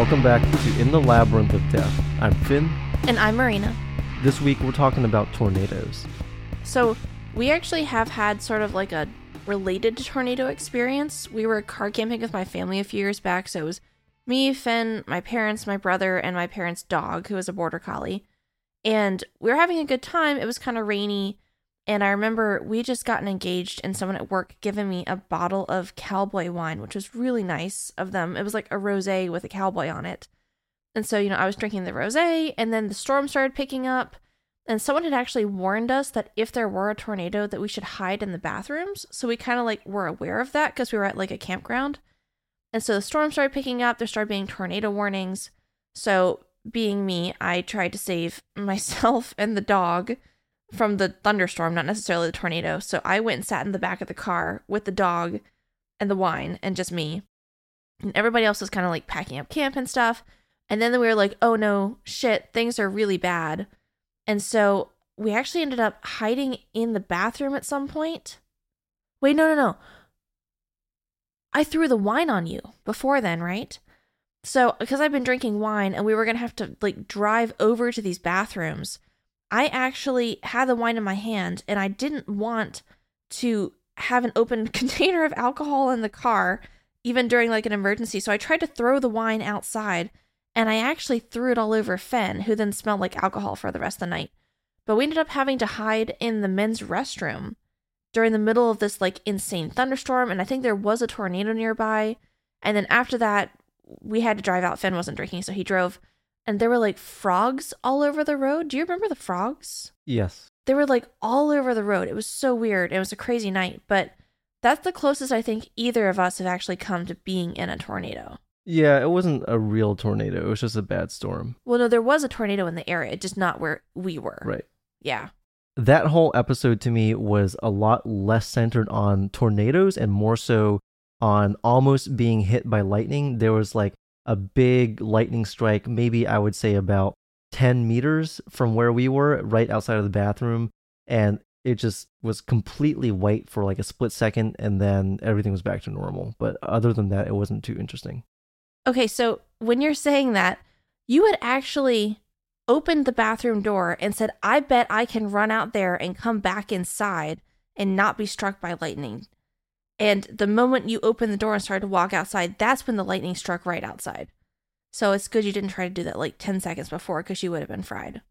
Welcome back to In the Labyrinth of Death. I'm Fin. And I'm Marina. This week we're talking about tornadoes. So, we actually have had sort of like a related tornado experience. We were car camping with my family a few years back, so it was me, Fin, my parents, my brother, and my parents' dog, who was a border collie. And we were having a good time. It was kind of rainy. And I remember we just gotten engaged, and someone at work giving me a bottle of cowboy wine, which was really nice of them. It was like a rose with a cowboy on it. And so, you know, I was drinking the rose, and then the storm started picking up. And someone had actually warned us that if there were a tornado, that we should hide in the bathrooms. So we kind of like were aware of that because we were at like a campground. And so the storm started picking up. There started being tornado warnings. So, being me, I tried to save myself and the dog from the thunderstorm, not necessarily the tornado. So I went and sat in the back of the car with the dog and the wine and just me. And everybody else was kind of like packing up camp and stuff. And then we were like, oh no, shit, things are really bad. And so we actually ended up hiding in the bathroom at some point. Wait, no, no, no. I threw the wine on you before then, right? So, because I've been drinking wine and we were going to have to like drive over to these bathrooms, I actually had the wine in my hand and I didn't want to have an open container of alcohol in the car, even during like an emergency. So I tried to throw the wine outside and I actually threw it all over Fin, who then smelled like alcohol for the rest of the night. But we ended up having to hide in the men's restroom during the middle of this like insane thunderstorm. And I think there was a tornado nearby. And then after that, we had to drive out. Fin wasn't drinking, so he drove and there were like frogs all over the road. Do you remember the frogs? Yes. They were like all over the road. It was so weird. It was a crazy night, but that's the closest I think either of us have actually come to being in a tornado. Yeah, it wasn't a real tornado. It was just a bad storm. Well, no, there was a tornado in the area, just not where we were. Right. Yeah. That whole episode to me was a lot less centered on tornadoes and more so on almost being hit by lightning. There was like a big lightning strike, maybe I would say about 10 meters from where we were, right outside of the bathroom. And it just was completely white for like a split second, and then everything was back to normal. But other than that, it wasn't too interesting. Okay, so when you're saying that, you had actually opened the bathroom door and said, I bet I can run out there and come back inside and not be struck by lightning. And the moment you opened the door and started to walk outside, that's when the lightning struck right outside. So it's good you didn't try to do that like 10 seconds before because you would have been fried.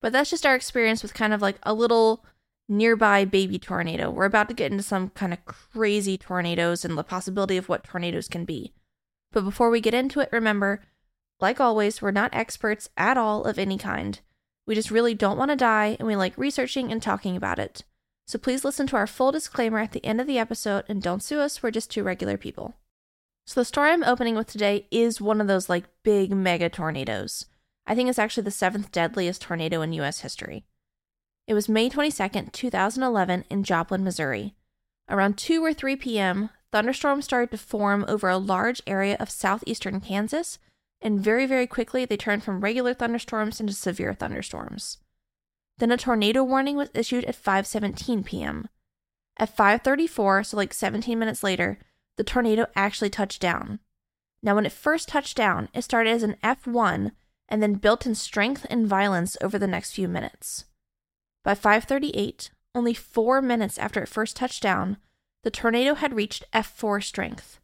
But that's just our experience with kind of like a little nearby baby tornado. We're about to get into some kind of crazy tornadoes and the possibility of what tornadoes can be. But before we get into it, remember, like always, we're not experts at all of any kind. We just really don't want to die and we like researching and talking about it. So please listen to our full disclaimer at the end of the episode and don't sue us, we're just two regular people. So the story I'm opening with today is one of those like big mega tornadoes. I think it's actually the seventh deadliest tornado in US history. It was May 22nd, 2011 in Joplin, Missouri. Around 2 or 3 p.m., thunderstorms started to form over a large area of southeastern Kansas, and very, very quickly they turned from regular thunderstorms into severe thunderstorms. Then a tornado warning was issued at 5:17 p.m. At 5:34, so like 17 minutes later, the tornado actually touched down. Now when it first touched down, it started as an F1 and then built in strength and violence over the next few minutes. By 5:38, only 4 minutes after it first touched down, the tornado had reached F4 strength.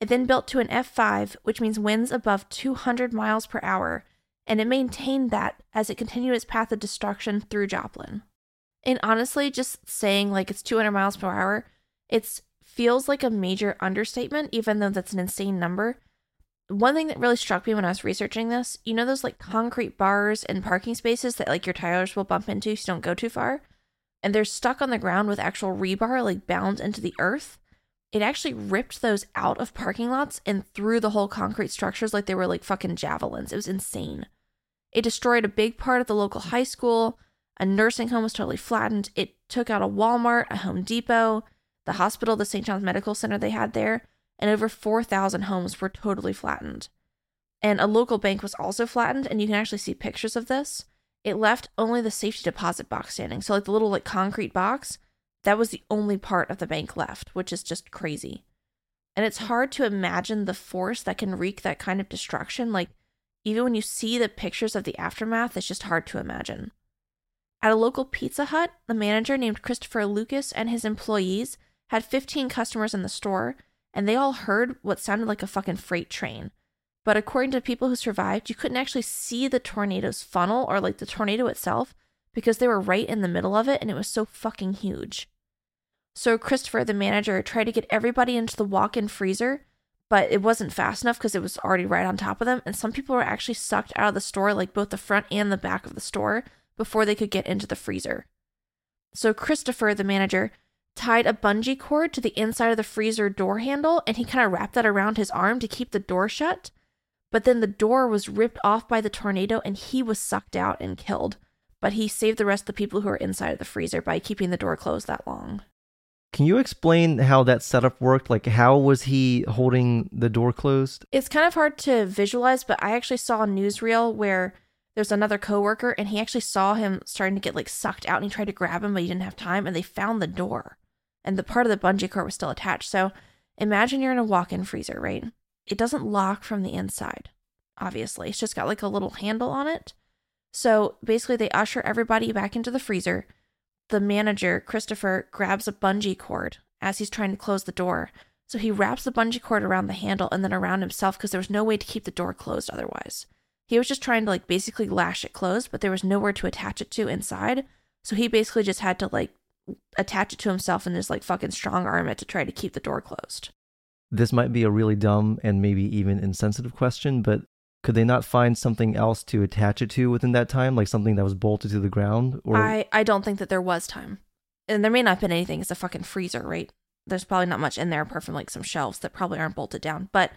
It then built to an F5, which means winds above 200 miles per hour and it maintained that as it continued its path of destruction through Joplin. And honestly, just saying like it's 200 miles per hour, it feels like a major understatement, even though that's an insane number. One thing that really struck me when I was researching this, you know those like concrete bars and parking spaces that like your tires will bump into so you don't go too far? And they're stuck on the ground with actual rebar like bound into the earth. It actually ripped those out of parking lots and through the whole concrete structures like they were like fucking javelins. It was insane. It destroyed a big part of the local high school. A nursing home was totally flattened. It took out a Walmart, a Home Depot, the hospital, the St. John's Medical Center they had there, and over 4,000 homes were totally flattened. And a local bank was also flattened, and you can actually see pictures of this. It left only the safety deposit box standing. So, like the little like concrete box, that was the only part of the bank left, which is just crazy. And it's hard to imagine the force that can wreak that kind of destruction. Like, even when you see the pictures of the aftermath, it's just hard to imagine. At a local Pizza Hut, the manager named Christopher Lucas and his employees had 15 customers in the store, and they all heard what sounded like a fucking freight train. But according to people who survived, you couldn't actually see the tornado's funnel or like the tornado itself because they were right in the middle of it and it was so fucking huge. So Christopher, the manager, tried to get everybody into the walk in freezer, but it wasn't fast enough because it was already right on top of them. And some people were actually sucked out of the store, like both the front and the back of the store, before they could get into the freezer. So Christopher, the manager, tied a bungee cord to the inside of the freezer door handle and he kind of wrapped that around his arm to keep the door shut. But then the door was ripped off by the tornado and he was sucked out and killed but he saved the rest of the people who were inside of the freezer by keeping the door closed that long. Can you explain how that setup worked? Like, how was he holding the door closed? It's kind of hard to visualize, but I actually saw a newsreel where there's another coworker and he actually saw him starting to get like sucked out and he tried to grab him, but he didn't have time and they found the door and the part of the bungee cord was still attached. So imagine you're in a walk in freezer, right? It doesn't lock from the inside, obviously. It's just got like a little handle on it. So basically, they usher everybody back into the freezer. The manager, Christopher, grabs a bungee cord as he's trying to close the door. So he wraps the bungee cord around the handle and then around himself because there was no way to keep the door closed otherwise. He was just trying to like basically lash it closed, but there was nowhere to attach it to inside. So he basically just had to like attach it to himself and just like fucking strong arm it to try to keep the door closed. This might be a really dumb and maybe even insensitive question, but could they not find something else to attach it to within that time, like something that was bolted to the ground? Or I, I don't think that there was time, and there may not have been anything. It's a fucking freezer, right? There's probably not much in there apart from like some shelves that probably aren't bolted down, but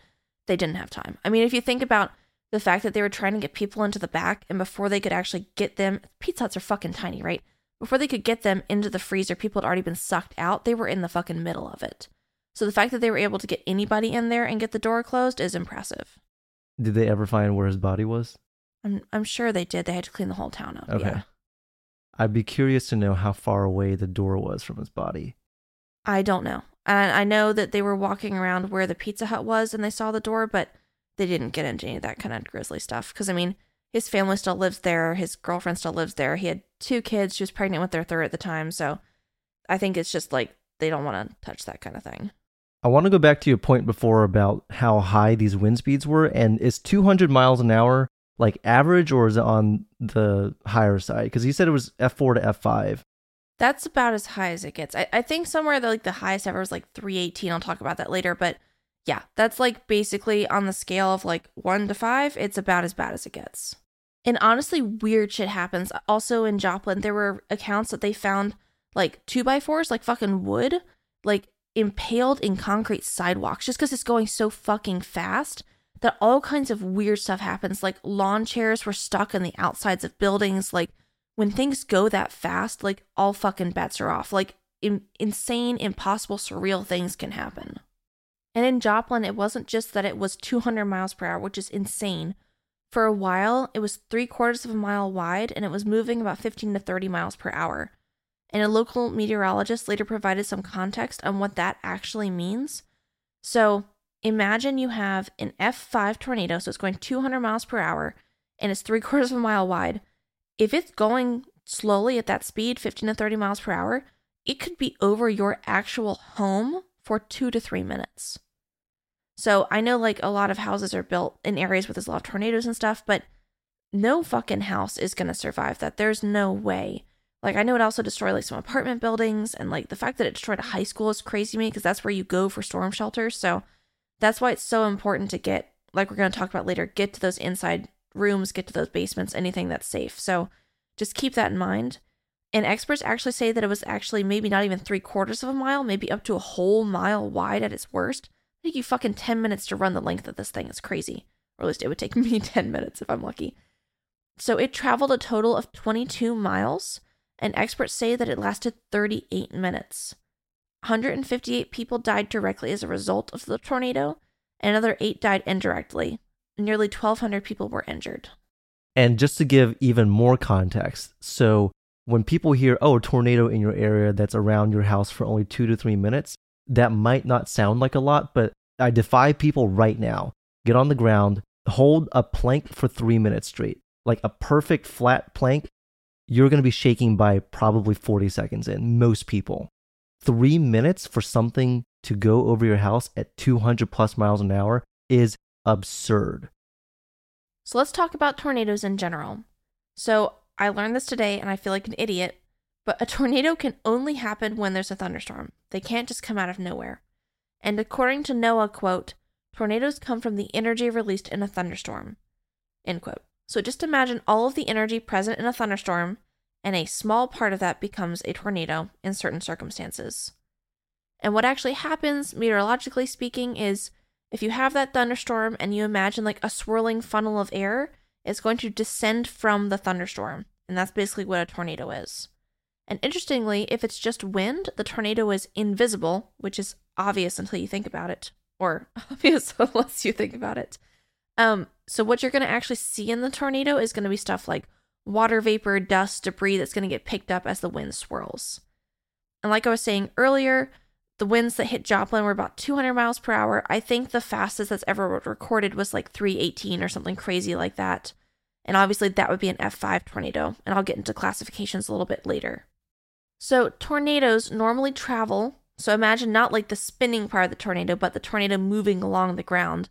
they didn't have time. I mean, if you think about the fact that they were trying to get people into the back, and before they could actually get them, Pizza Huts are fucking tiny, right? Before they could get them into the freezer, people had already been sucked out. They were in the fucking middle of it. So the fact that they were able to get anybody in there and get the door closed is impressive. Did they ever find where his body was? I'm I'm sure they did. They had to clean the whole town up. Okay. Yeah. I'd be curious to know how far away the door was from his body. I don't know. And I know that they were walking around where the Pizza Hut was and they saw the door, but they didn't get into any of that kind of grisly stuff. Because, I mean, his family still lives there. His girlfriend still lives there. He had two kids. She was pregnant with their third at the time. So I think it's just like they don't want to touch that kind of thing. I want to go back to your point before about how high these wind speeds were. And is 200 miles an hour like average or is it on the higher side? Because you said it was F4 to F5. That's about as high as it gets. I, I think somewhere the, like the highest ever was like 318. I'll talk about that later. But yeah, that's like basically on the scale of like one to five, it's about as bad as it gets. And honestly, weird shit happens. Also in Joplin, there were accounts that they found like two by fours, like fucking wood, like impaled in concrete sidewalks just because it's going so fucking fast that all kinds of weird stuff happens. Like lawn chairs were stuck in the outsides of buildings. Like when things go that fast, like all fucking bets are off. Like in- insane, impossible, surreal things can happen. And in Joplin, it wasn't just that it was 200 miles per hour, which is insane. For a while, it was three quarters of a mile wide and it was moving about 15 to 30 miles per hour and a local meteorologist later provided some context on what that actually means. So imagine you have an F5 tornado, so it's going 200 miles per hour and it's three quarters of a mile wide. If it's going slowly at that speed, 15 to 30 miles per hour, it could be over your actual home for two to three minutes. So I know like a lot of houses are built in areas where there's a lot of tornadoes and stuff, but no fucking house is going to survive that. There's no way. Like I know it also destroyed like some apartment buildings and like the fact that it destroyed a high school is crazy to me because that's where you go for storm shelters. So that's why it's so important to get like we're going to talk about later, get to those inside rooms, get to those basements, anything that's safe. So just keep that in mind. And experts actually say that it was actually maybe not even three quarters of a mile, maybe up to a whole mile wide at its worst. It take you fucking 10 minutes to run the length of this thing. It's crazy. Or at least it would take me 10 minutes if I'm lucky. So it traveled a total of 22 miles and experts say that it lasted 38 minutes. 158 people died directly as a result of the tornado, and another eight died indirectly. Nearly 1,200 people were injured. And just to give even more context, so when people hear, oh, a tornado in your area that's around your house for only two to three minutes, that might not sound like a lot, but I defy people right now get on the ground, hold a plank for three minutes straight, like a perfect flat plank. You're going to be shaking by probably 40 seconds in, most people. Three minutes for something to go over your house at 200 plus miles an hour is absurd. So let's talk about tornadoes in general. So I learned this today and I feel like an idiot, but a tornado can only happen when there's a thunderstorm. They can't just come out of nowhere. And according to NOAA, quote, tornadoes come from the energy released in a thunderstorm, end quote. So just imagine all of the energy present in a thunderstorm, and a small part of that becomes a tornado in certain circumstances. And what actually happens, meteorologically speaking, is if you have that thunderstorm and you imagine like a swirling funnel of air, it's going to descend from the thunderstorm. And that's basically what a tornado is. And interestingly, if it's just wind, the tornado is invisible, which is obvious until you think about it, or obvious unless you think about it. Um, so what you're going to actually see in the tornado is going to be stuff like water vapor, dust, debris that's going to get picked up as the wind swirls. And like I was saying earlier, the winds that hit Joplin were about 200 miles per hour. I think the fastest that's ever recorded was like 318 or something crazy like that. And obviously, that would be an F5 tornado. And I'll get into classifications a little bit later. So, tornadoes normally travel. So, imagine not like the spinning part of the tornado, but the tornado moving along the ground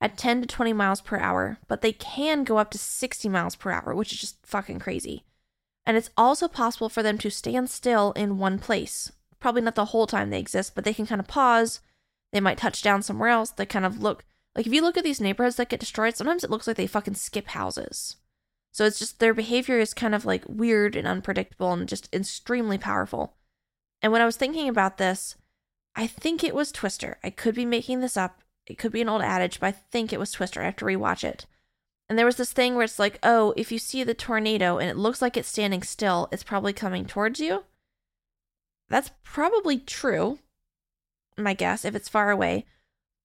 at 10 to 20 miles per hour. But they can go up to 60 miles per hour, which is just fucking crazy. And it's also possible for them to stand still in one place probably not the whole time they exist, but they can kind of pause. They might touch down somewhere else. They kind of look like if you look at these neighborhoods that get destroyed, sometimes it looks like they fucking skip houses. So it's just their behavior is kind of like weird and unpredictable and just extremely powerful. And when I was thinking about this, I think it was Twister. I could be making this up. It could be an old adage, but I think it was Twister. I have to rewatch it. And there was this thing where it's like, oh, if you see the tornado and it looks like it's standing still, it's probably coming towards you. That's probably true, my guess, if it's far away.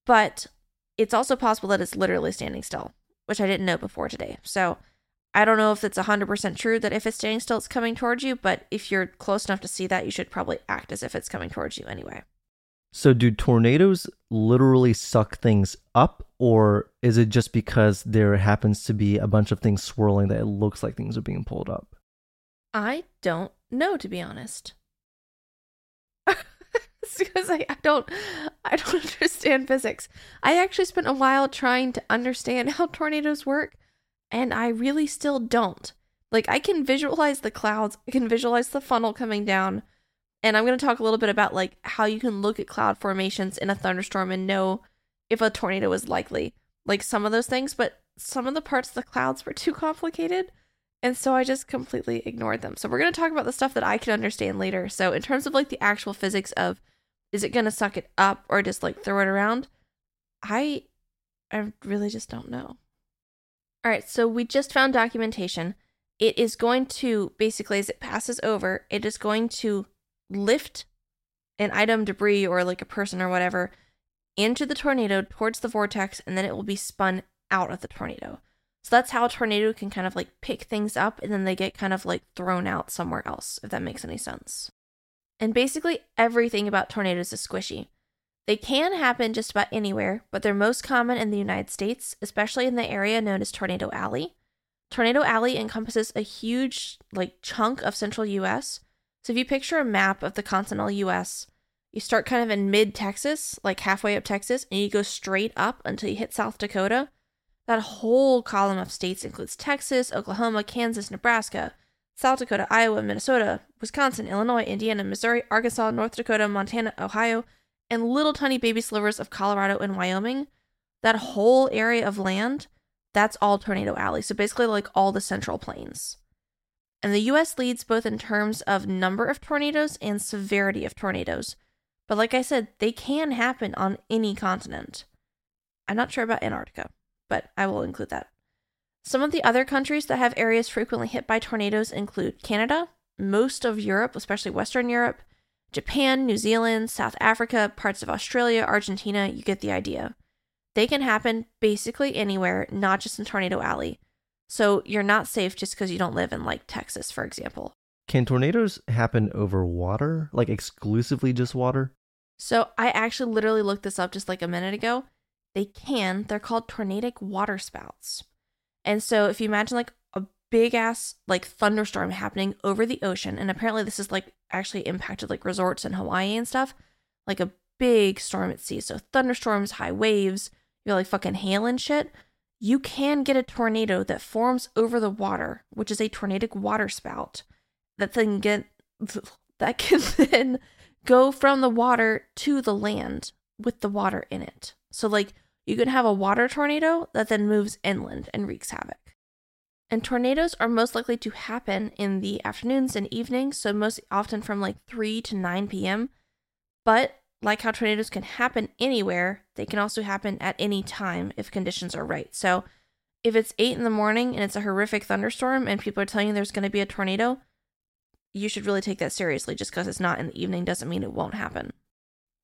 But it's also possible that it's literally standing still, which I didn't know before today. So I don't know if it's 100% true that if it's standing still, it's coming towards you, but if you're close enough to see that, you should probably act as if it's coming towards you anyway. So, do tornadoes literally suck things up, or is it just because there happens to be a bunch of things swirling that it looks like things are being pulled up? I don't know, to be honest because I, I don't I don't understand physics. I actually spent a while trying to understand how tornadoes work, and I really still don't. Like I can visualize the clouds, I can visualize the funnel coming down, and I'm going to talk a little bit about like how you can look at cloud formations in a thunderstorm and know if a tornado is likely. Like some of those things, but some of the parts of the clouds were too complicated. And so I just completely ignored them. So we're going to talk about the stuff that I can understand later. So in terms of like the actual physics of is it going to suck it up or just like throw it around? I I really just don't know. All right, so we just found documentation. It is going to basically as it passes over, it is going to lift an item debris or like a person or whatever into the tornado towards the vortex and then it will be spun out of the tornado. So that's how a tornado can kind of like pick things up and then they get kind of like thrown out somewhere else, if that makes any sense. And basically everything about tornadoes is squishy. They can happen just about anywhere, but they're most common in the United States, especially in the area known as Tornado Alley. Tornado Alley encompasses a huge like chunk of central US. So if you picture a map of the continental US, you start kind of in mid Texas, like halfway up Texas, and you go straight up until you hit South Dakota. That whole column of states includes Texas, Oklahoma, Kansas, Nebraska, South Dakota, Iowa, Minnesota, Wisconsin, Illinois, Indiana, Missouri, Arkansas, North Dakota, Montana, Ohio, and little tiny baby slivers of Colorado and Wyoming, that whole area of land, that's all Tornado Alley. So basically, like all the central plains. And the US leads both in terms of number of tornadoes and severity of tornadoes. But like I said, they can happen on any continent. I'm not sure about Antarctica, but I will include that. Some of the other countries that have areas frequently hit by tornadoes include Canada, most of Europe, especially Western Europe, Japan, New Zealand, South Africa, parts of Australia, Argentina, you get the idea. They can happen basically anywhere, not just in Tornado Alley. So you're not safe just because you don't live in like Texas, for example. Can tornadoes happen over water? Like exclusively just water? So I actually literally looked this up just like a minute ago. They can. They're called tornadic waterspouts. And so if you imagine like a big ass like thunderstorm happening over the ocean, and apparently this is like actually impacted like resorts in Hawaii and stuff, like a big storm at sea. So thunderstorms, high waves, you know, like fucking hail and shit. You can get a tornado that forms over the water, which is a tornadic waterspout that then get that can then go from the water to the land with the water in it. So like you can have a water tornado that then moves inland and wreaks havoc. And tornadoes are most likely to happen in the afternoons and evenings, so most often from like 3 to 9 p.m. But like how tornadoes can happen anywhere, they can also happen at any time if conditions are right. So if it's 8 in the morning and it's a horrific thunderstorm and people are telling you there's going to be a tornado, you should really take that seriously. Just because it's not in the evening doesn't mean it won't happen.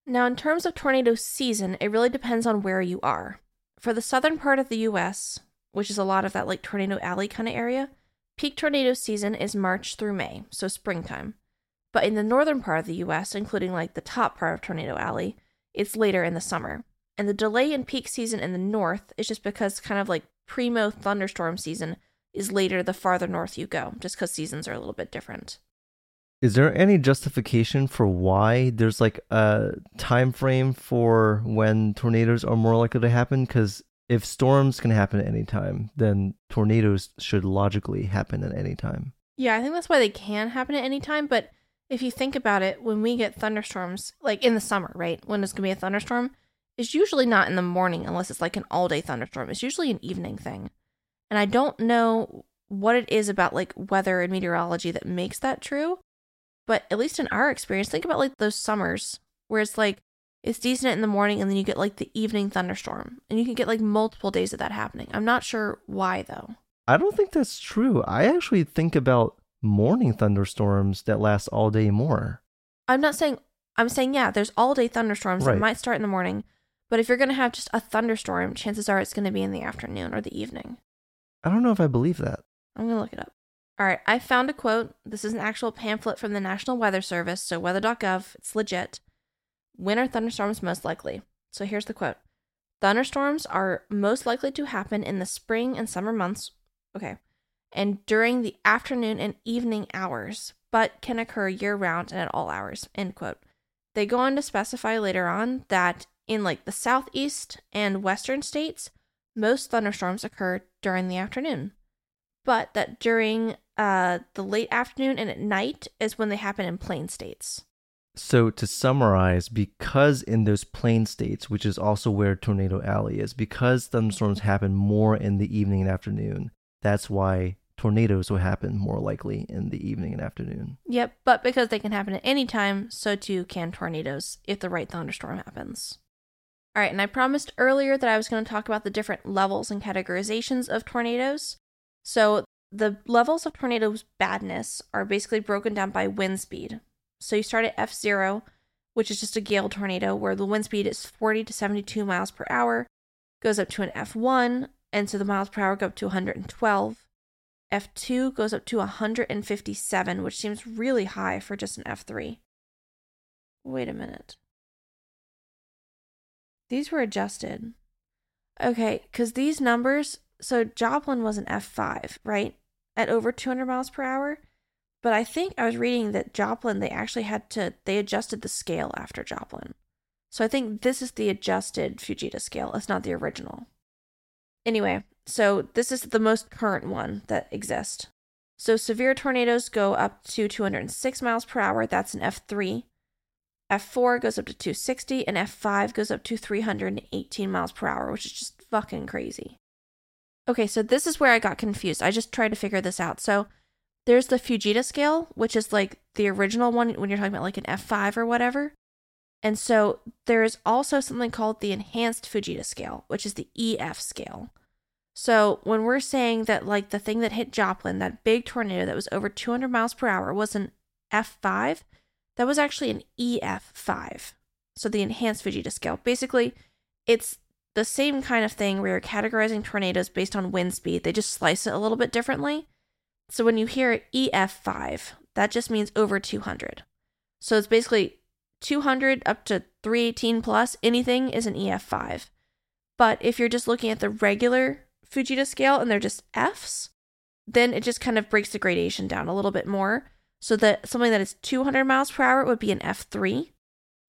Now, in terms of tornado season, it really depends on where you are. For the southern part of the US, which is a lot of that like Tornado Alley kind of area, peak tornado season is March through May, so springtime. But in the northern part of the US, including like the top part of Tornado Alley, it's later in the summer. And the delay in peak season in the north is just because kind of like primo thunderstorm season is later the farther north you go, just because seasons are a little bit different. Is there any justification for why there's like a time frame for when tornadoes are more likely to happen? Because if storms can happen at any time, then tornadoes should logically happen at any time. Yeah, I think that's why they can happen at any time. But if you think about it, when we get thunderstorms, like in the summer, right? When it's going to be a thunderstorm, it's usually not in the morning unless it's like an all day thunderstorm. It's usually an evening thing. And I don't know what it is about like weather and meteorology that makes that true. But at least in our experience, think about like those summers where it's like it's decent in the morning and then you get like the evening thunderstorm and you can get like multiple days of that happening. I'm not sure why though. I don't think that's true. I actually think about morning thunderstorms that last all day more. I'm not saying I'm saying yeah, there's all day thunderstorms Right. that might start in the morning, but if you're going to have just a thunderstorm, chances are it's going to be in the afternoon or the evening. I don't know if I believe that. I'm going to look it up. All right, I found a quote. This is an actual pamphlet from the National Weather Service, so weather.gov, it's legit. When are thunderstorms most likely? So here's the quote Thunderstorms are most likely to happen in the spring and summer months, okay, and during the afternoon and evening hours, but can occur year round and at all hours, end quote. They go on to specify later on that in like the southeast and western states, most thunderstorms occur during the afternoon but that during uh, the late afternoon and at night is when they happen in plain states. So to summarize, because in those plain states, which is also where Tornado Alley is, because thunderstorms happen more in the evening and afternoon, that's why tornadoes will happen more likely in the evening and afternoon. Yep, but because they can happen at any time, so too can tornadoes if the right thunderstorm happens. All right, and I promised earlier that I was going to talk about the different levels and categorizations of tornadoes. So the levels of tornadoes badness are basically broken down by wind speed. So you start at F0, which is just a gale tornado where the wind speed is 40 to 72 miles per hour, goes up to an F1, and so the miles per hour go up to 112. F2 goes up to 157, which seems really high for just an F3. Wait a minute. These were adjusted. Okay, because these numbers, so Joplin was an F5, right? At over 200 miles per hour. But I think I was reading that Joplin, they actually had to, they adjusted the scale after Joplin. So I think this is the adjusted Fujita scale. It's not the original. Anyway, so this is the most current one that exists. So severe tornadoes go up to 206 miles per hour. That's an F3. F4 goes up to 260, and F5 goes up to 318 miles per hour, which is just fucking crazy. Okay, so this is where I got confused. I just tried to figure this out. So there's the Fujita scale, which is like the original one when you're talking about like an F5 or whatever. And so there is also something called the enhanced Fujita scale, which is the EF scale. So when we're saying that like the thing that hit Joplin, that big tornado that was over 200 miles per hour was an F5, that was actually an EF5. So the enhanced Fujita scale. Basically, it's the same kind of thing where you're categorizing tornadoes based on wind speed. They just slice it a little bit differently. So when you hear EF5, that just means over 200. So it's basically 200 up to 318 plus, anything is an EF5. But if you're just looking at the regular Fujita scale and they're just Fs, then it just kind of breaks the gradation down a little bit more. So that something that is 200 miles per hour would be an F3,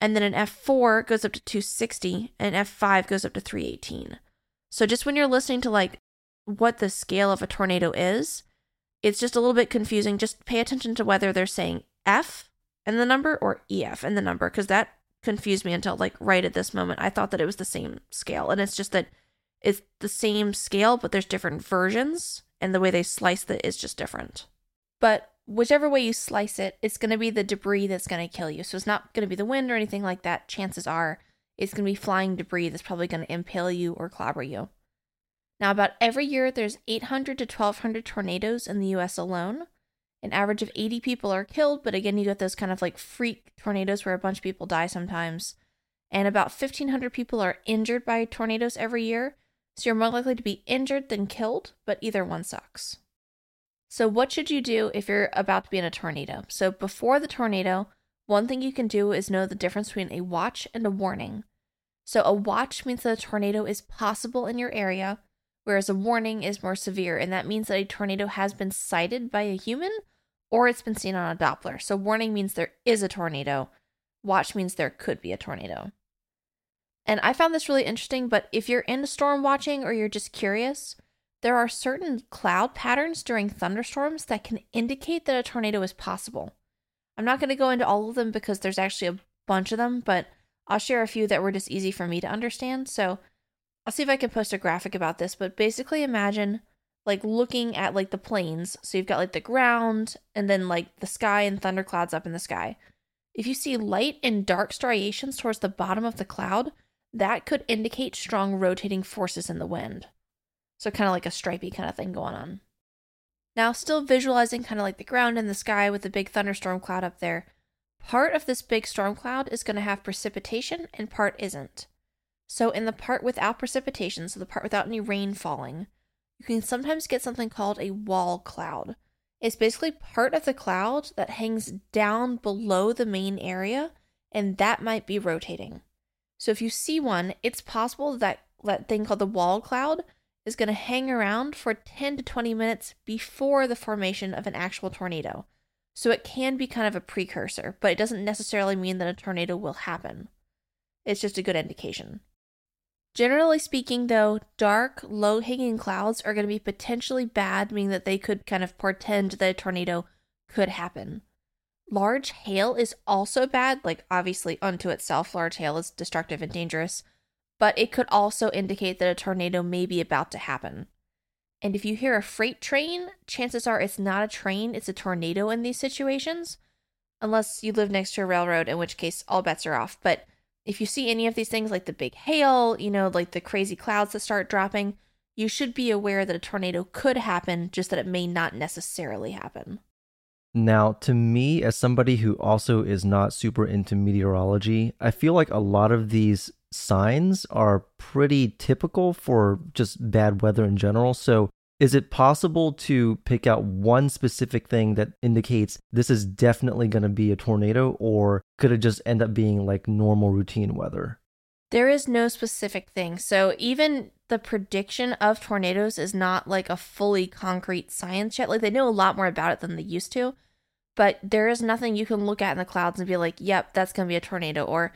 and then an F4 goes up to 260, and an F5 goes up to 318. So just when you're listening to like what the scale of a tornado is, it's just a little bit confusing. Just pay attention to whether they're saying F and the number or EF and the number, because that confused me until like right at this moment. I thought that it was the same scale, and it's just that it's the same scale, but there's different versions, and the way they slice it is just different. But whichever way you slice it, it's going to be the debris that's going to kill you. So it's not going to be the wind or anything like that. Chances are it's going to be flying debris that's probably going to impale you or clobber you. Now, about every year, there's 800 to 1,200 tornadoes in the US alone. An average of 80 people are killed, but again, you get those kind of like freak tornadoes where a bunch of people die sometimes. And about 1,500 people are injured by tornadoes every year. So you're more likely to be injured than killed, but either one sucks. So, what should you do if you're about to be in a tornado? So, before the tornado, one thing you can do is know the difference between a watch and a warning. So, a watch means that a tornado is possible in your area, whereas a warning is more severe, and that means that a tornado has been sighted by a human or it's been seen on a Doppler. So, warning means there is a tornado, watch means there could be a tornado. And I found this really interesting, but if you're into storm watching or you're just curious, there are certain cloud patterns during thunderstorms that can indicate that a tornado is possible. I'm not going to go into all of them because there's actually a bunch of them, but I'll share a few that were just easy for me to understand. So I'll see if I can post a graphic about this, but basically imagine like looking at like the plains. So you've got like the ground and then like the sky and thunderclouds up in the sky. If you see light and dark striations towards the bottom of the cloud, that could indicate strong rotating forces in the wind. So, kind of like a stripy kind of thing going on. Now, still visualizing kind of like the ground and the sky with the big thunderstorm cloud up there. Part of this big storm cloud is going to have precipitation and part isn't. So, in the part without precipitation, so the part without any rain falling, you can sometimes get something called a wall cloud. It's basically part of the cloud that hangs down below the main area, and that might be rotating. So, if you see one, it's possible that that thing called the wall cloud is going to hang around for 10 to 20 minutes before the formation of an actual tornado. So it can be kind of a precursor, but it doesn't necessarily mean that a tornado will happen. It's just a good indication. Generally speaking, though, dark, low hanging clouds are going to be potentially bad, meaning that they could kind of portend that a tornado could happen. Large hail is also bad, like obviously unto itself, large hail is destructive and dangerous, but it could also indicate that a tornado may be about to happen. And if you hear a freight train, chances are it's not a train, it's a tornado in these situations, unless you live next to a railroad, in which case all bets are off. But if you see any of these things like the big hail, you know, like the crazy clouds that start dropping, you should be aware that a tornado could happen, just that it may not necessarily happen. Now, to me, as somebody who also is not super into meteorology, I feel like a lot of these signs are pretty typical for just bad weather in general. So, is it possible to pick out one specific thing that indicates this is definitely going to be a tornado, or could it just end up being like normal routine weather? There is no specific thing. So, even the prediction of tornadoes is not like a fully concrete science yet. Like, they know a lot more about it than they used to, but there is nothing you can look at in the clouds and be like, yep, that's going to be a tornado, or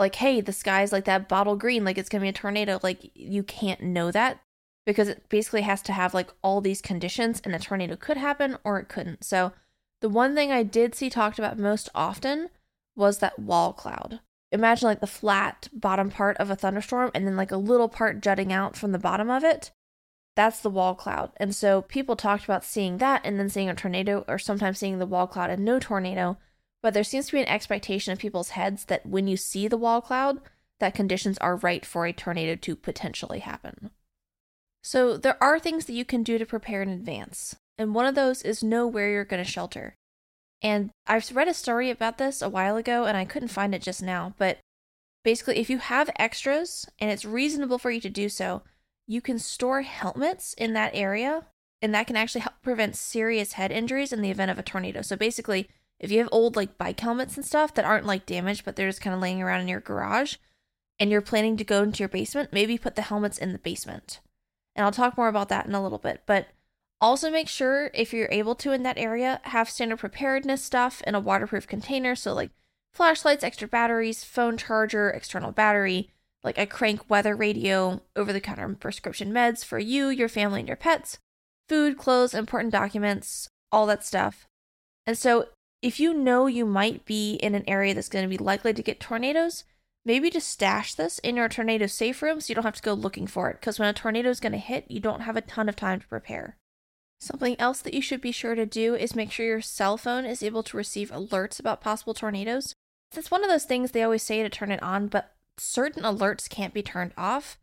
like, hey, the sky's like that bottle green, like it's gonna be a tornado. Like, you can't know that because it basically has to have like all these conditions, and a tornado could happen or it couldn't. So, the one thing I did see talked about most often was that wall cloud. Imagine like the flat bottom part of a thunderstorm and then like a little part jutting out from the bottom of it. That's the wall cloud. And so people talked about seeing that and then seeing a tornado or sometimes seeing the wall cloud and no tornado but there seems to be an expectation in people's heads that when you see the wall cloud, that conditions are right for a tornado to potentially happen. So there are things that you can do to prepare in advance, and one of those is know where you're going to shelter. And I've read a story about this a while ago and I couldn't find it just now, but basically if you have extras and it's reasonable for you to do so, you can store helmets in that area and that can actually help prevent serious head injuries in the event of a tornado. So basically, If you have old like bike helmets and stuff that aren't like damaged, but they're just kind of laying around in your garage and you're planning to go into your basement, maybe put the helmets in the basement. And I'll talk more about that in a little bit. But also make sure if you're able to in that area, have standard preparedness stuff in a waterproof container. So, like flashlights, extra batteries, phone charger, external battery, like a crank weather radio, over the counter prescription meds for you, your family, and your pets, food, clothes, important documents, all that stuff. And so, if you know you might be in an area that's going to be likely to get tornadoes, maybe just stash this in your tornado safe room so you don't have to go looking for it. Because when a tornado is going to hit, you don't have a ton of time to prepare. Something else that you should be sure to do is make sure your cell phone is able to receive alerts about possible tornadoes. It's one of those things they always say to turn it on, but certain alerts can't be turned off.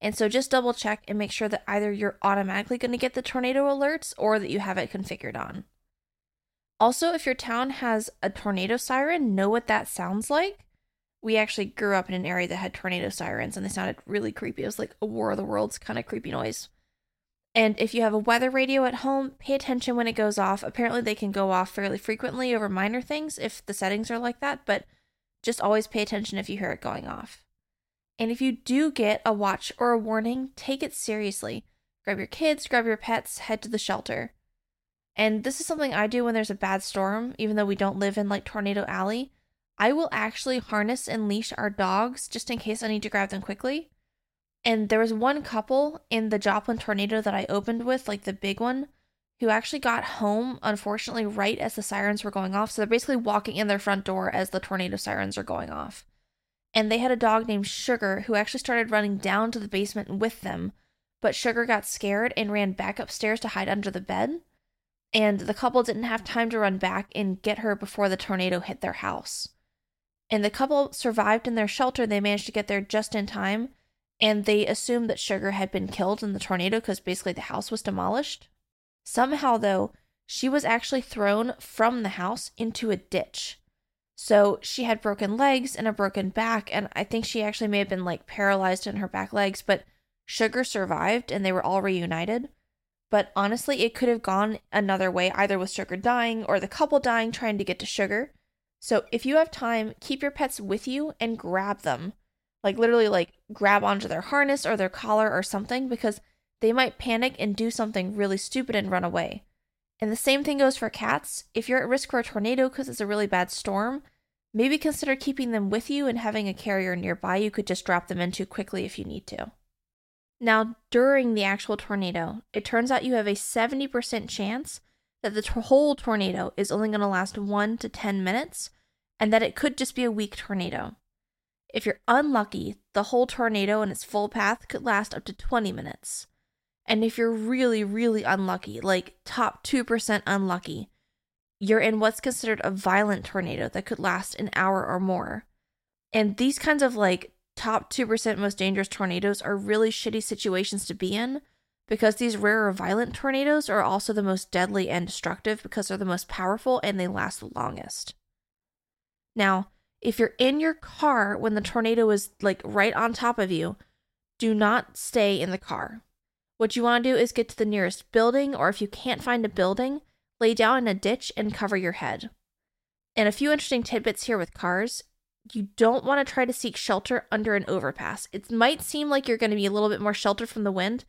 And so just double check and make sure that either you're automatically going to get the tornado alerts or that you have it configured on. Also, if your town has a tornado siren, know what that sounds like. We actually grew up in an area that had tornado sirens and they sounded really creepy. It was like a War of the Worlds kind of creepy noise. And if you have a weather radio at home, pay attention when it goes off. Apparently, they can go off fairly frequently over minor things if the settings are like that, but just always pay attention if you hear it going off. And if you do get a watch or a warning, take it seriously. Grab your kids, grab your pets, head to the shelter. And this is something I do when there's a bad storm, even though we don't live in like Tornado Alley. I will actually harness and leash our dogs just in case I need to grab them quickly. And there was one couple in the Joplin tornado that I opened with, like the big one, who actually got home, unfortunately, right as the sirens were going off. So they're basically walking in their front door as the tornado sirens are going off. And they had a dog named Sugar who actually started running down to the basement with them. But Sugar got scared and ran back upstairs to hide under the bed. And the couple didn't have time to run back and get her before the tornado hit their house. And the couple survived in their shelter. They managed to get there just in time. And they assumed that Sugar had been killed in the tornado because basically the house was demolished. Somehow, though, she was actually thrown from the house into a ditch. So she had broken legs and a broken back, and I think she actually may have been like paralyzed in her back legs, but Sugar survived and they were all reunited. But honestly, it could have gone another way, either with Sugar dying or the couple dying trying to get to Sugar. So if you have time, keep your pets with you and grab them. Like literally like grab onto their harness or their collar or something because they might panic and do something really stupid and run away. And the same thing goes for cats. If you're at risk for a tornado because it's a really bad storm, maybe consider keeping them with you and having a carrier nearby you could just drop them into quickly if you need to. Now, during the actual tornado, it turns out you have a 70% chance that the whole tornado is only going to last 1 to 10 minutes and that it could just be a weak tornado. If you're unlucky, the whole tornado and its full path could last up to 20 minutes. And if you're really, really unlucky, like top 2% unlucky, you're in what's considered a violent tornado that could last an hour or more. And these kinds of like top 2% most dangerous tornadoes are really shitty situations to be in because these rarer violent tornadoes are also the most deadly and destructive because they're the most powerful and they last the longest. Now, if you're in your car when the tornado is like right on top of you, do not stay in the car. What you want to do is get to the nearest building, or if you can't find a building, lay down in a ditch and cover your head. And a few interesting tidbits here with cars you don't want to try to seek shelter under an overpass. It might seem like you're going to be a little bit more sheltered from the wind,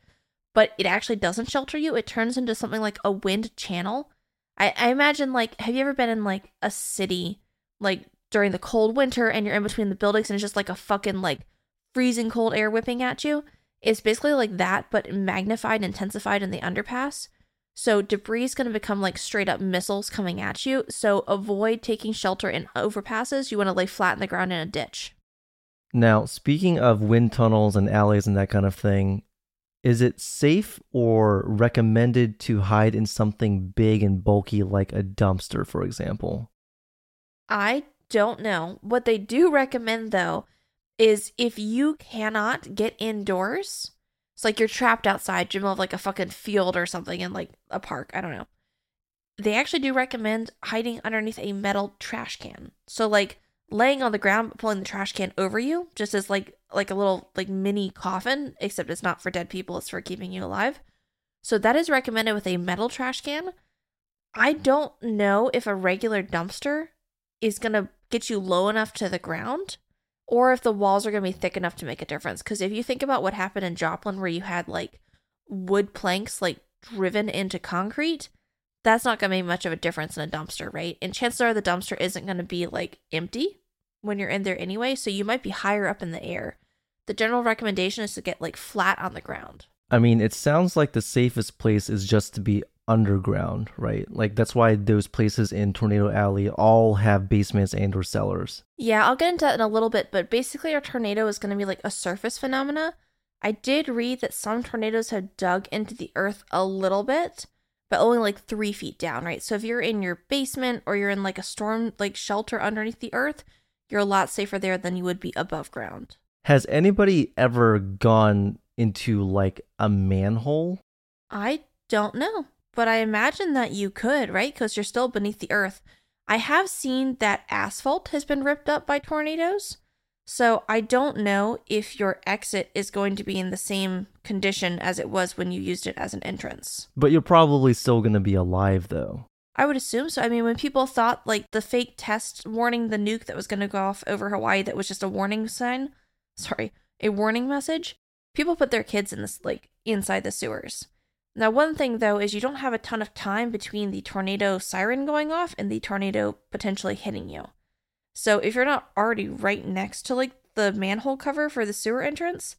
but it actually doesn't shelter you. It turns into something like a wind channel. I, I imagine, like, have you ever been in like a city, like during the cold winter, and you're in between the buildings, and it's just like a fucking like freezing cold air whipping at you? It's basically like that, but magnified intensified in the underpass. So debris is going to become like straight up missiles coming at you. So avoid taking shelter in overpasses. You want to lay flat in the ground in a ditch. Now, speaking of wind tunnels and alleys and that kind of thing, is it safe or recommended to hide in something big and bulky like a dumpster, for example? I don't know. What they do recommend though is if you cannot get indoors, it's like you're trapped outside, you of like a fucking field or something in like a park. I don't know. They actually do recommend hiding underneath a metal trash can. So like laying on the ground, pulling the trash can over you, just as like like a little like mini coffin, except it's not for dead people, it's for keeping you alive. So that is recommended with a metal trash can. I don't know if a regular dumpster is going to get you low enough to the ground or if the walls are going to be thick enough to make a difference. Because if you think about what happened in Joplin, where you had like wood planks like driven into concrete, that's not going to make much of a difference in a dumpster, right? And chances are the dumpster isn't going to be like empty when you're in there anyway. So you might be higher up in the air. The general recommendation is to get like flat on the ground. I mean, it sounds like the safest place is just to be underground, right? Like that's why those places in Tornado Alley all have basements and or cellars. Yeah, I'll get into that in a little bit, but basically our tornado is going to be like a surface phenomena. I did read that some tornadoes have dug into the earth a little bit, but only like three feet down, right? So if you're in your basement or you're in like a storm like shelter underneath the earth, you're a lot safer there than you would be above ground. Has anybody ever gone into like a manhole? I don't know, but I imagine that you could, right? Because you're still beneath the earth. I have seen that asphalt has been ripped up by tornadoes. So I don't know if your exit is going to be in the same condition as it was when you used it as an entrance. But you're probably still going to be alive though. I would assume so. I mean, when people thought like the fake test warning the nuke that was going to go off over Hawaii that was just a warning sign, sorry, a warning message, people put their kids in this like inside the sewers. Now, one thing though is you don't have a ton of time between the tornado siren going off and the tornado potentially hitting you. So if you're not already right next to like the manhole cover for the sewer entrance,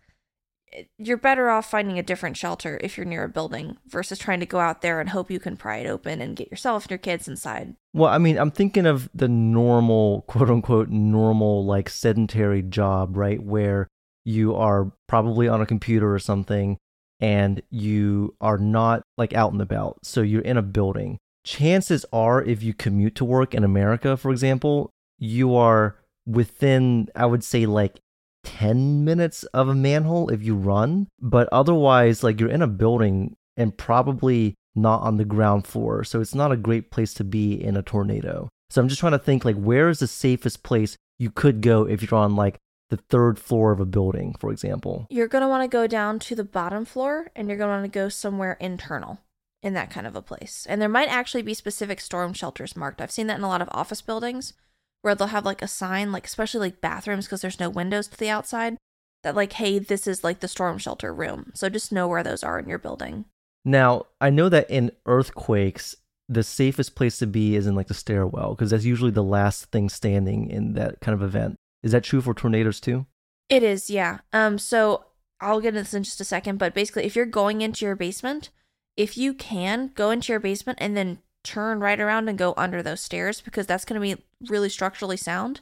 you're better off finding a different shelter if you're near a building versus trying to go out there and hope you can pry it open and get yourself and your kids inside. Well, I mean, I'm thinking of the normal, quote unquote, normal, like sedentary job, right? Where you are probably on a computer or something and you are not like out and about. So you're in a building. Chances are, if you commute to work in America, for example, you are within, I would say, like 10 minutes of a manhole if you run. But otherwise, like you're in a building and probably not on the ground floor. So it's not a great place to be in a tornado. So I'm just trying to think like where is the safest place you could go if you're on like the third floor of a building, for example. You're going to want to go down to the bottom floor and you're going to want to go somewhere internal in that kind of a place. And there might actually be specific storm shelters marked. I've seen that in a lot of office buildings where they'll have like a sign, like especially like bathrooms because there's no windows to the outside, that like, hey, this is like the storm shelter room. So just know where those are in your building. Now, I know that in earthquakes, the safest place to be is in like the stairwell because that's usually the last thing standing in that kind of event. Is that true for tornadoes too? It is, yeah. Um, so I'll get into this in just a second, but basically, if you're going into your basement, if you can go into your basement and then turn right around and go under those stairs because that's going to be really structurally sound.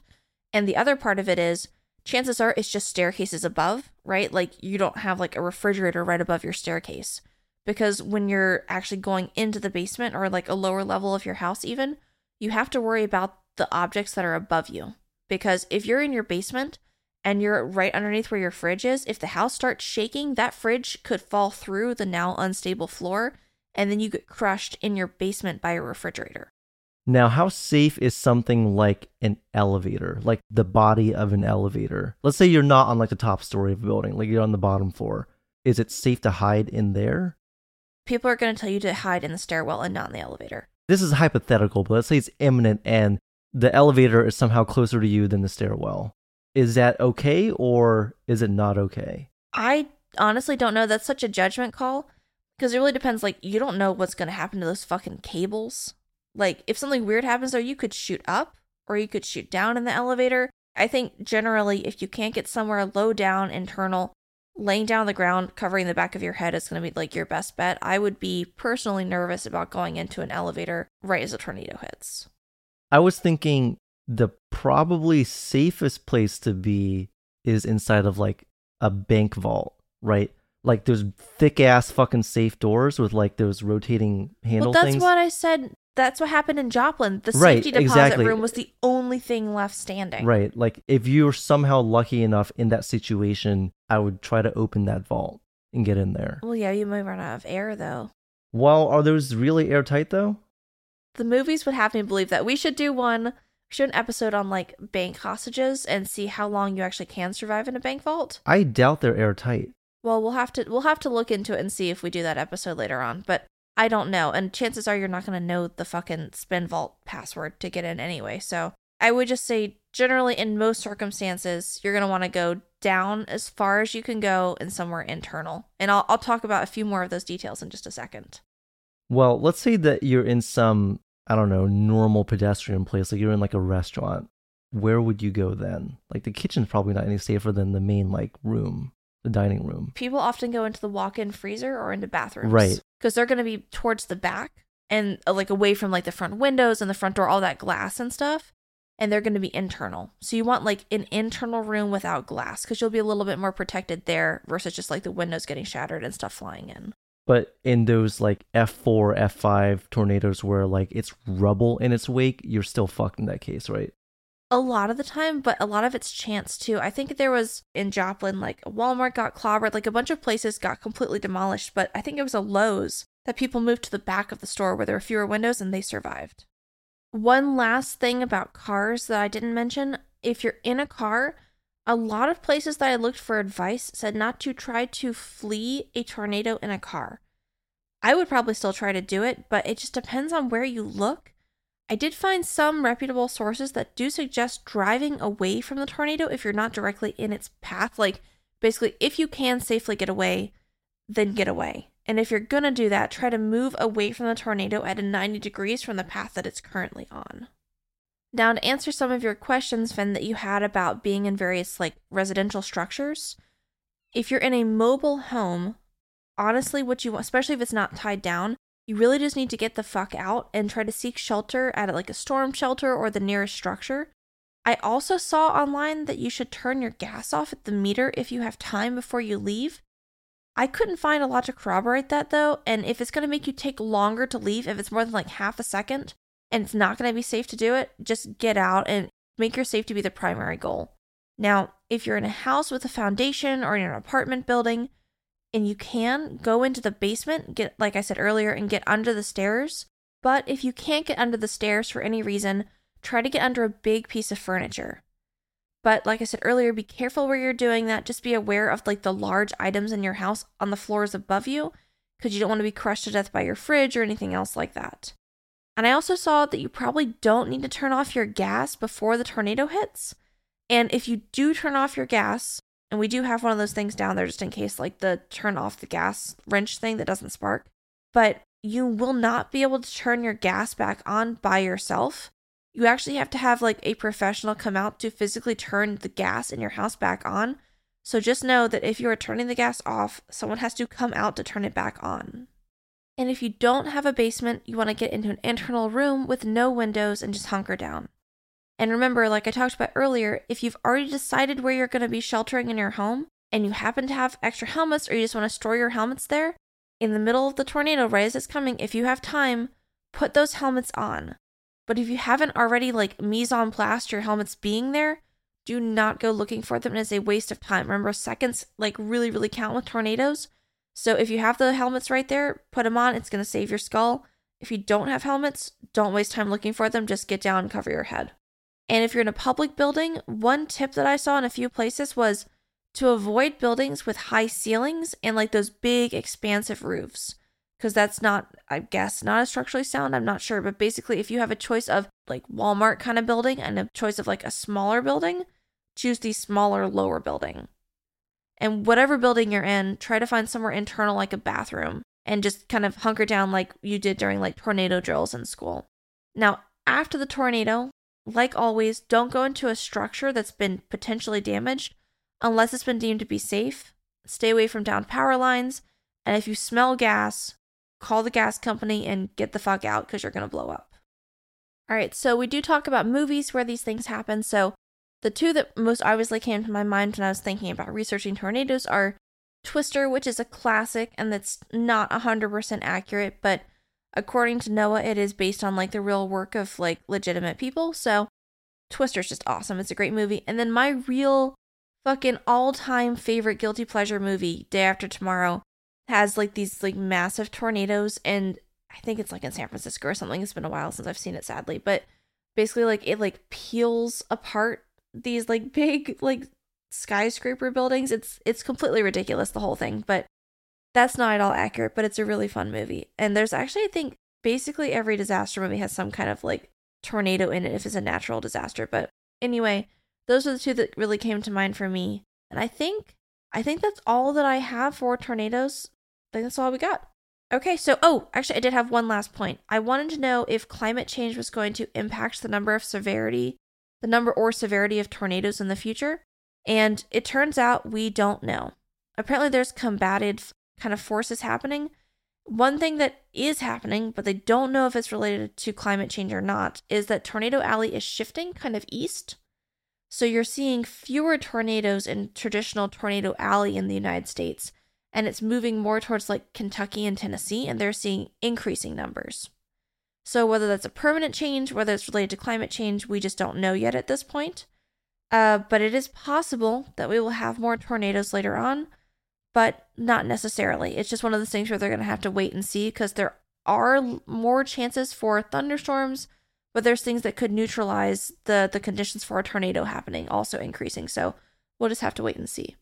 And the other part of it is chances are it's just staircases above, right? Like you don't have like a refrigerator right above your staircase. Because when you're actually going into the basement or like a lower level of your house, even, you have to worry about the objects that are above you because if you're in your basement and you're right underneath where your fridge is, if the house starts shaking, that fridge could fall through the now unstable floor and then you get crushed in your basement by a refrigerator. Now, how safe is something like an elevator, like the body of an elevator? Let's say you're not on like the top story of a building, like you're on the bottom floor. Is it safe to hide in there? People are going to tell you to hide in the stairwell and not in the elevator. This is hypothetical, but let's say it's imminent and the elevator is somehow closer to you than the stairwell. Is that okay or is it not okay? I honestly don't know. That's such a judgment call because it really depends. Like, you don't know what's going to happen to those fucking cables. Like, if something weird happens there, you could shoot up or you could shoot down in the elevator. I think generally, if you can't get somewhere low down, internal, laying down on the ground, covering the back of your head is going to be like your best bet. I would be personally nervous about going into an elevator right as a tornado hits. I was thinking the probably safest place to be is inside of like a bank vault, right? Like those thick ass fucking safe doors with like those rotating handle well, that's things. what I said. That's what happened in Joplin. The Right, safety deposit exactly. room was the only thing left standing. Right. Like if you were somehow lucky enough in that situation, I would try to open that vault and get in there. Well, yeah, you might run out of air though. Well, are those really airtight though? The movies would have me believe that we should do one, should an episode on like bank hostages and see how long you actually can survive in a bank vault. I doubt they're airtight. Well, we'll have to we'll have to look into it and see if we do that episode later on. But I don't know. And chances are you're not going to know the fucking spin vault password to get in anyway. So I would just say, generally, in most circumstances, you're going to want to go down as far as you can go and somewhere internal. And I'll, I'll talk about a few more of those details in just a second. Well, let's say that you're in some, I don't know, normal pedestrian place, like you're in like a restaurant. Where would you go then? Like the kitchen's probably not any safer than the main like room, the dining room. People often go into the walk-in freezer or into bathrooms. Right. Because they're going to be towards the back and uh, like away from like the front windows and the front door, all that glass and stuff. And they're going to be internal. So you want like an internal room without glass because you'll be a little bit more protected there versus just like the windows getting shattered and stuff flying in. But in those like F4, F5 tornadoes where like it's rubble in its wake, you're still fucked in that case, right? a lot of the time, but a lot of it's chance too. I think there was in Joplin, like Walmart got clobbered, like a bunch of places got completely demolished, but I think it was a Lowe's that people moved to the back of the store where there were fewer windows and they survived. One last thing about cars that I didn't mention if you're in a car, a lot of places that I looked for advice said not to try to flee a tornado in a car. I would probably still try to do it, but it just depends on where you look I did find some reputable sources that do suggest driving away from the tornado if you're not directly in its path. Like, basically, if you can safely get away, then get away. And if you're to do that, try to move away from the tornado at a 90 degrees from the path that it's currently on. Now, to answer some of your questions, Fin, that you had about being in various like residential structures, if you're in a mobile home, honestly, what you want, especially if it's not tied down, you really just need to get the fuck out and try to seek shelter at like a storm shelter or the nearest structure. I also saw online that you should turn your gas off at the meter if you have time before you leave. I couldn't find a lot to corroborate that though, and if it's going to make you take longer to leave, if it's more than like half a second and it's not going to be safe to do it, just get out and make your safety be the primary goal. Now, if you're in a house with a foundation or in an apartment building, and you can go into the basement, get like I said earlier, and get under the stairs. But if you can't get under the stairs for any reason, try to get under a big piece of furniture. But like I said earlier, be careful where you're doing that. Just be aware of like the large items in your house on the floors above you because you don't want to be crushed to death by your fridge or anything else like that. And I also saw that you probably don't need to turn off your gas before the tornado hits. And if you do turn off your gas, and we do have one of those things down there just in case, like the turn off the gas wrench thing that doesn't spark. But you will not be able to turn your gas back on by yourself. You actually have to have like a professional come out to physically turn the gas in your house back on. So just know that if you are turning the gas off, someone has to come out to turn it back on. And if you don't have a basement, you want to get into an internal room with no windows and just hunker down. And remember, like I talked about earlier, if you've already decided where you're going to be sheltering in your home and you happen to have extra helmets or you just want to store your helmets there, in the middle of the tornado right as it's coming, if you have time, put those helmets on. But if you haven't already like mise en place your helmets being there, do not go looking for them. It is a waste of time. Remember, seconds like really, really count with tornadoes. So if you have the helmets right there, put them on. It's going to save your skull. If you don't have helmets, don't waste time looking for them. Just get down and cover your head. And if you're in a public building, one tip that I saw in a few places was to avoid buildings with high ceilings and like those big expansive roofs. Because that's not, I guess, not as structurally sound. I'm not sure. But basically, if you have a choice of like Walmart kind of building and a choice of like a smaller building, choose the smaller, lower building. And whatever building you're in, try to find somewhere internal like a bathroom and just kind of hunker down like you did during like tornado drills in school. Now, after the tornado, like always, don't go into a structure that's been potentially damaged unless it's been deemed to be safe. Stay away from downed power lines. And if you smell gas, call the gas company and get the fuck out because you're going to blow up. All right, so we do talk about movies where these things happen. So the two that most obviously came to my mind when I was thinking about researching tornadoes are Twister, which is a classic and that's not 100% accurate, but according to NOAA, it is based on like the real work of like legitimate people. So Twister's just awesome. It's a great movie. And then my real fucking all time favorite guilty pleasure movie, Day After Tomorrow, has like these like massive tornadoes. And I think it's like in San Francisco or something. It's been a while since I've seen it, sadly. But basically, like it like peels apart these like big like skyscraper buildings. It's it's completely ridiculous the whole thing, but That's not at all accurate, but it's a really fun movie. And there's actually, I think, basically every disaster movie has some kind of like tornado in it if it's a natural disaster. But anyway, those are the two that really came to mind for me. And I think I think that's all that I have for tornadoes. I think that's all we got. Okay, so oh, actually I did have one last point. I wanted to know if climate change was going to impact the number of severity, the number or severity of tornadoes in the future. And it turns out we don't know. Apparently there's combated kind of forces happening. One thing that is happening, but they don't know if it's related to climate change or not, is that Tornado Alley is shifting kind of east. So you're seeing fewer tornadoes in traditional Tornado Alley in the United States, and it's moving more towards like Kentucky and Tennessee, and they're seeing increasing numbers. So whether that's a permanent change, whether it's related to climate change, we just don't know yet at this point. Uh, but it is possible that we will have more tornadoes later on, but not necessarily. It's just one of those things where they're going to have to wait and see because there are more chances for thunderstorms, but there's things that could neutralize the the conditions for a tornado happening also increasing. So we'll just have to wait and see.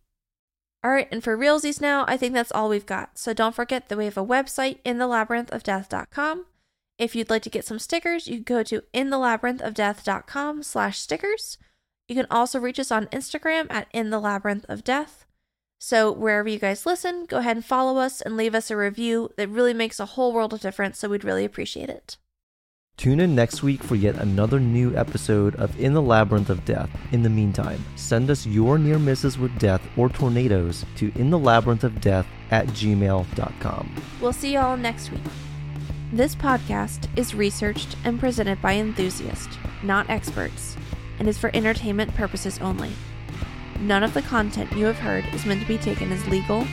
All right, and for realsies now, I think that's all we've got. So don't forget that we have a website in the labyrinth of death.com. If you'd like to get some stickers, you can go to in the labyrinth of death.com slash stickers. You can also reach us on Instagram at in the labyrinth of death. So, wherever you guys listen, go ahead and follow us and leave us a review. That really makes a whole world of difference, so we'd really appreciate it. Tune in next week for yet another new episode of In the Labyrinth of Death. In the meantime, send us your near misses with death or tornadoes to in the labyrinth of death at gmail.com. We'll see y'all next week. This podcast is researched and presented by enthusiasts, not experts, and is for entertainment purposes only. None of the content you have heard is meant to be taken as legal,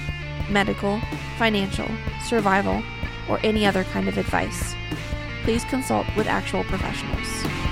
medical, financial, survival, or any other kind of advice. Please consult with actual professionals.